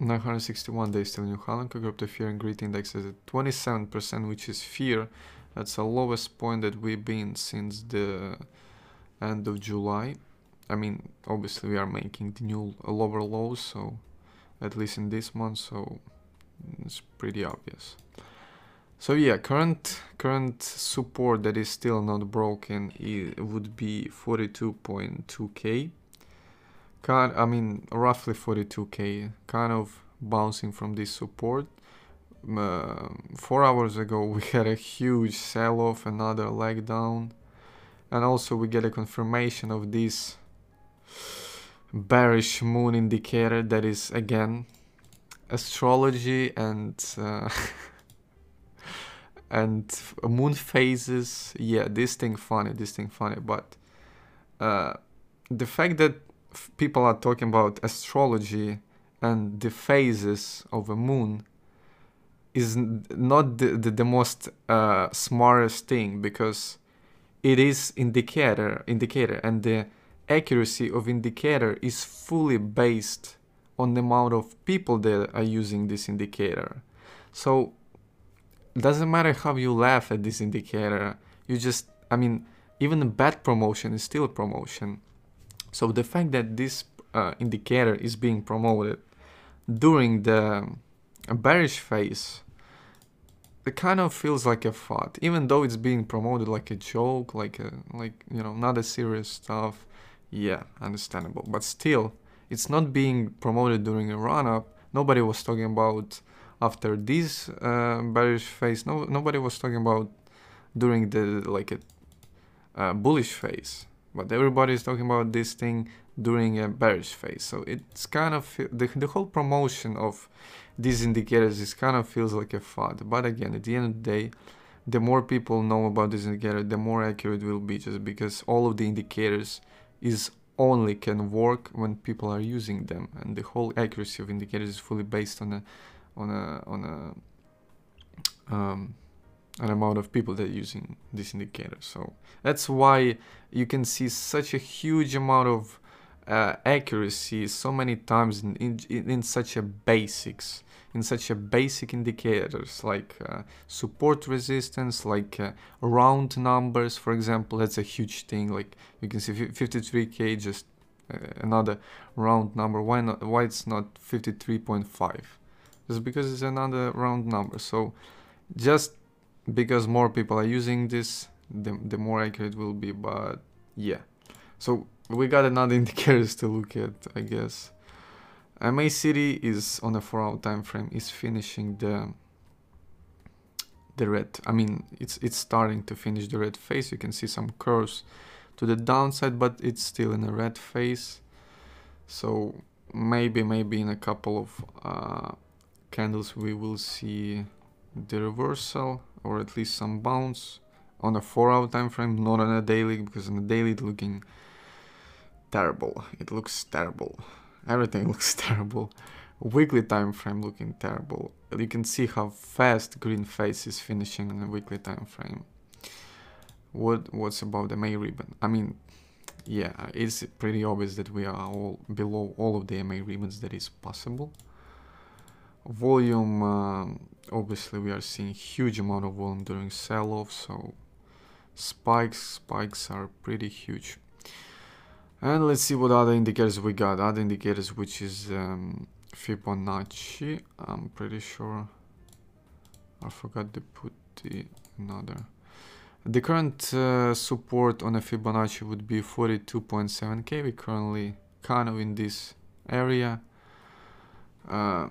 961 days till New Holland. Group the fear and greed index is at 27%, which is fear. That's the lowest point that we've been since the end of July. I mean, obviously we are making the new uh, lower lows, so at least in this month, so it's pretty obvious. So yeah, current current support that is still not broken it would be 42.2k. Kind, I mean, roughly 42k, kind of bouncing from this support. Uh, four hours ago we had a huge sell-off, another leg down, and also we get a confirmation of this bearish moon indicator that is again astrology and uh, and moon phases. Yeah this thing funny this thing funny. But uh, the fact that people are talking about astrology and the phases of a moon is not the, the, the most uh, smartest thing because it is indicator indicator and the accuracy of indicator is fully based on the amount of people that are using this indicator. So doesn't matter how you laugh at this indicator, you just, I mean, even a bad promotion is still a promotion. So the fact that this uh, indicator is being promoted during the bearish phase, it kind of feels like a FUD, even though it's being promoted like a joke, like a, like you know, not a serious stuff. Yeah, understandable. But still, it's not being promoted during a run-up. Nobody was talking about after this uh, bearish phase. No, nobody was talking about during the like a uh, bullish phase. But everybody is talking about this thing during a bearish phase. So it's kind of the the whole promotion of these indicators is kind of feels like a fad. But again, at the end of the day, the more people know about this indicator, the more accurate will be just because all of the indicators is only can work when people are using them and the whole accuracy of indicators is fully based on a on a on a um, an amount of people that are using this indicator so that's why you can see such a huge amount of uh, accuracy so many times in, in, in such a basics in such a basic indicators like uh, support resistance, like uh, round numbers, for example, that's a huge thing. Like you can see 53k, just uh, another round number. Why not? Why it's not 53.5? Just because it's another round number. So just because more people are using this, the, the more accurate will be. But yeah, so we got another indicators to look at, I guess. MACD is on a 4 hour time frame is finishing the the red I mean it's it's starting to finish the red phase you can see some curves to the downside but it's still in a red phase so maybe maybe in a couple of uh, candles we will see the reversal or at least some bounce on a 4 hour time frame not on a daily because on a daily it's looking terrible it looks terrible everything looks terrible. Weekly time frame looking terrible. You can see how fast green phase is finishing on a weekly time frame. What what's about the MA ribbon? I mean, yeah, it's pretty obvious that we are all below all of the MA ribbons that is possible. Volume, uh, obviously we are seeing huge amount of volume during sell-off, so spikes, spikes are pretty huge. And let's see what other indicators we got. Other indicators, which is um, Fibonacci. I'm pretty sure. I forgot to put the another. The current uh, support on a Fibonacci would be 42.7k. We currently kind of in this area. Uh,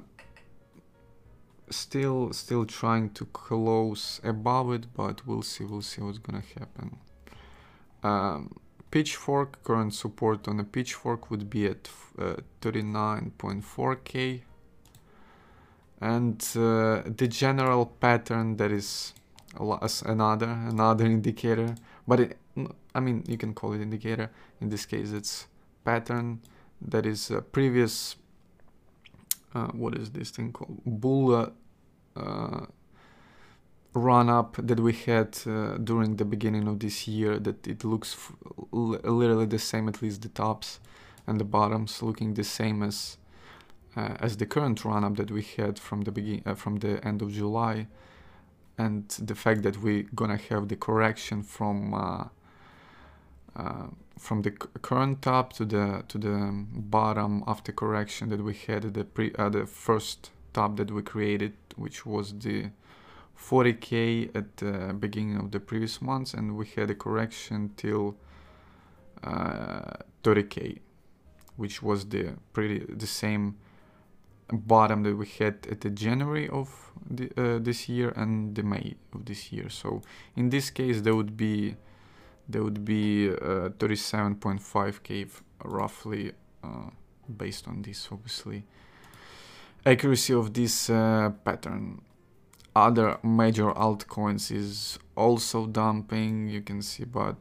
still, still trying to close above it, but we'll see. We'll see what's gonna happen. Um, Pitchfork, current support on a Pitchfork would be at uh, 39.4k. And uh, the general pattern that is another another indicator, but it, I mean you can call it indicator. In this case, it's pattern that is a previous. Uh, what is this thing called? Bull uh, run up that we had uh, during the beginning of this year that it looks literally the same at least the tops and the bottoms looking the same as uh, as the current run up that we had from the begin uh, from the end of July and the fact that we're gonna have the correction from uh, from the current top to the to the bottom after correction that we had the pre uh, the first top that we created which was the 40k at the beginning of the previous months and we had a correction till 30k uh, which was the pretty the same bottom that we had at the January of the, uh, this year and the May of this year. So in this case, there would be there would be uh, 37.5k roughly uh, based on this, obviously accuracy of this uh, pattern. Other major altcoins is also dumping. You can see, but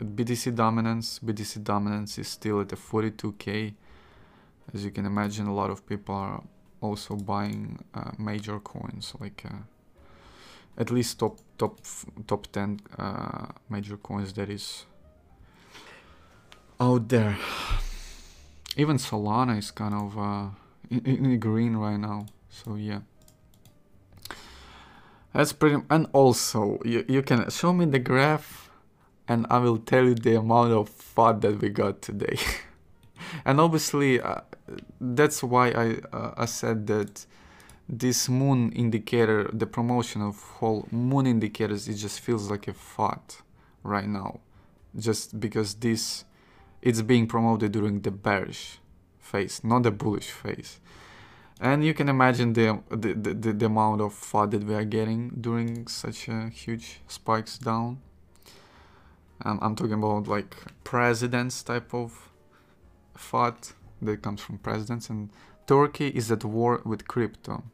BTC dominance, BTC dominance is still at the 42k as you can imagine a lot of people are also buying uh, major coins like uh, at least top top top 10 uh, major coins that is out there. Even solana is kind of uh, in, in green right now so yeah. That's pretty and also you, you can show me the graph and i will tell you the amount of FUD that we got today. And obviously uh, that's why I uh, I said that this moon indicator, the promotion of whole moon indicators, it just feels like a FUD right now, just because this it's being promoted during the bearish phase, not the bullish phase. And you can imagine the, the, the, the amount of FUD that we are getting during such a huge spikes down. Um, I'm talking about like presidents type of FUD that comes from presidents and Turkey is at war with crypto,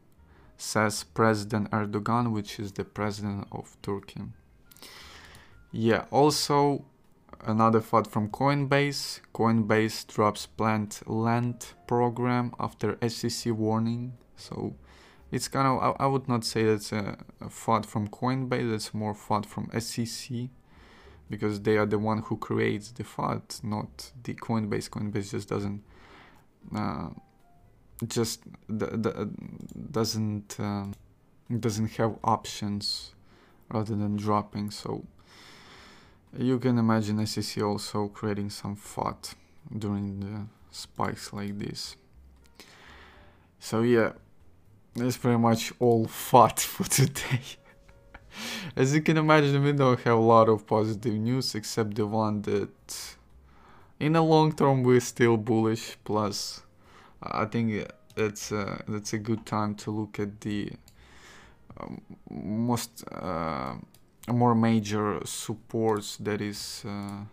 says President Erdogan, which is the president of Turkey. Yeah, also another FUD from Coinbase. Coinbase drops planned lend program after SEC warning. So it's kind of, I, I would not say that's a, a from Coinbase, it's more FUD from SEC because they are the one who creates the FUD, not the Coinbase. Coinbase just doesn't uh, just doesn't uh, doesn't have options rather than dropping. So you can imagine SEC also creating some FUD during the spikes like this. So yeah, that's pretty much all FUD for today. As you can imagine, we don't have a lot of positive news except the one that in the long term we're still bullish plus i think it's a, that's a good time to look at the um, most uh, more major supports that is uh,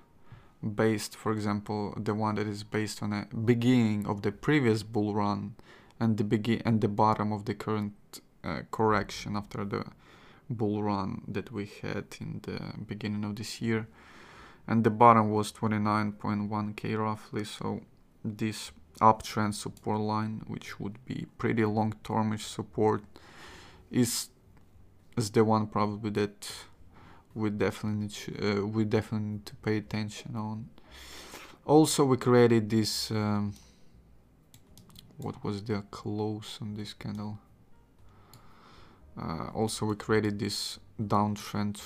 based for example the one that is based on a beginning of the previous bull run and the begin and the bottom of the current uh, correction after the bull run that we had in the beginning of this year. And the bottom was 29.1k roughly so this uptrend support line which would be pretty long termish support is is the one probably that we definitely uh, we definitely need to pay attention on. Also we created this um, what was the close on this candle? Uh, also we created this downtrend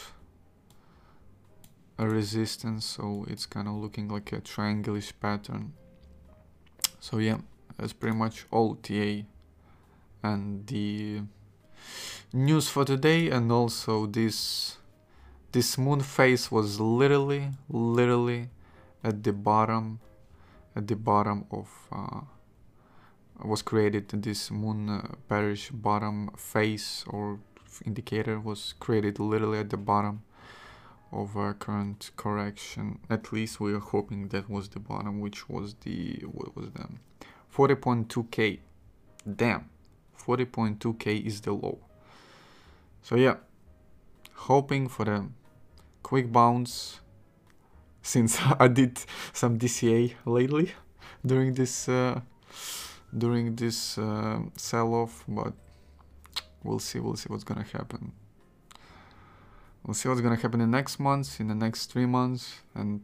resistance so it's kind of looking like a triangulish pattern so yeah that's pretty much all TA and the news for today. And also this this moon phase was literally literally at the bottom at the bottom of uh, was created this moon uh, bearish bottom phase or indicator was created literally at the bottom of our current correction. At least we are hoping that was the bottom, which was the, what was that? 40.2k. Damn, 40.2k is the low. So yeah, hoping for the quick bounce since I did some DCA lately during this uh, during this uh, sell-off, but we'll see, we'll see what's gonna happen. We'll see what's gonna happen in the next months, in the next three months. And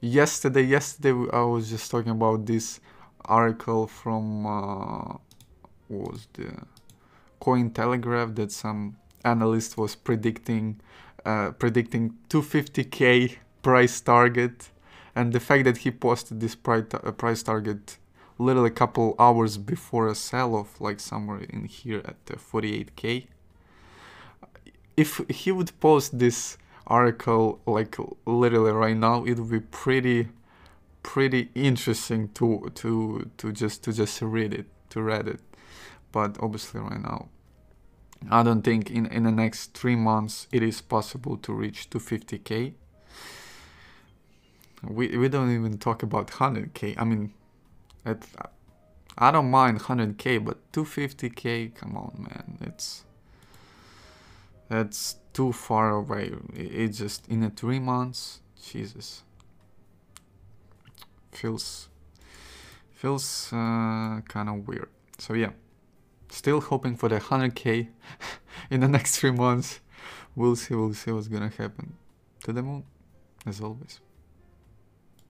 yesterday, yesterday I was just talking about this article from uh, was the Cointelegraph that some analyst was predicting uh, predicting 250k price target, and the fact that he posted this price uh, price target literally a couple hours before a sell-off, like somewhere in here at 48k. If he would post this article like literally right now, it would be pretty pretty interesting to to to just to just read it to read it. But obviously right now I don't think in in the next three months it is possible to reach 250k we we don't even talk about 100k I mean it, I don't mind 100k but 250k come on man. It's that's too far away it's just in a three months Jesus feels feels uh, kind of weird. So yeah, still hoping for the 100k in the next three months. We'll see. We'll see what's gonna happen. To the moon, as always.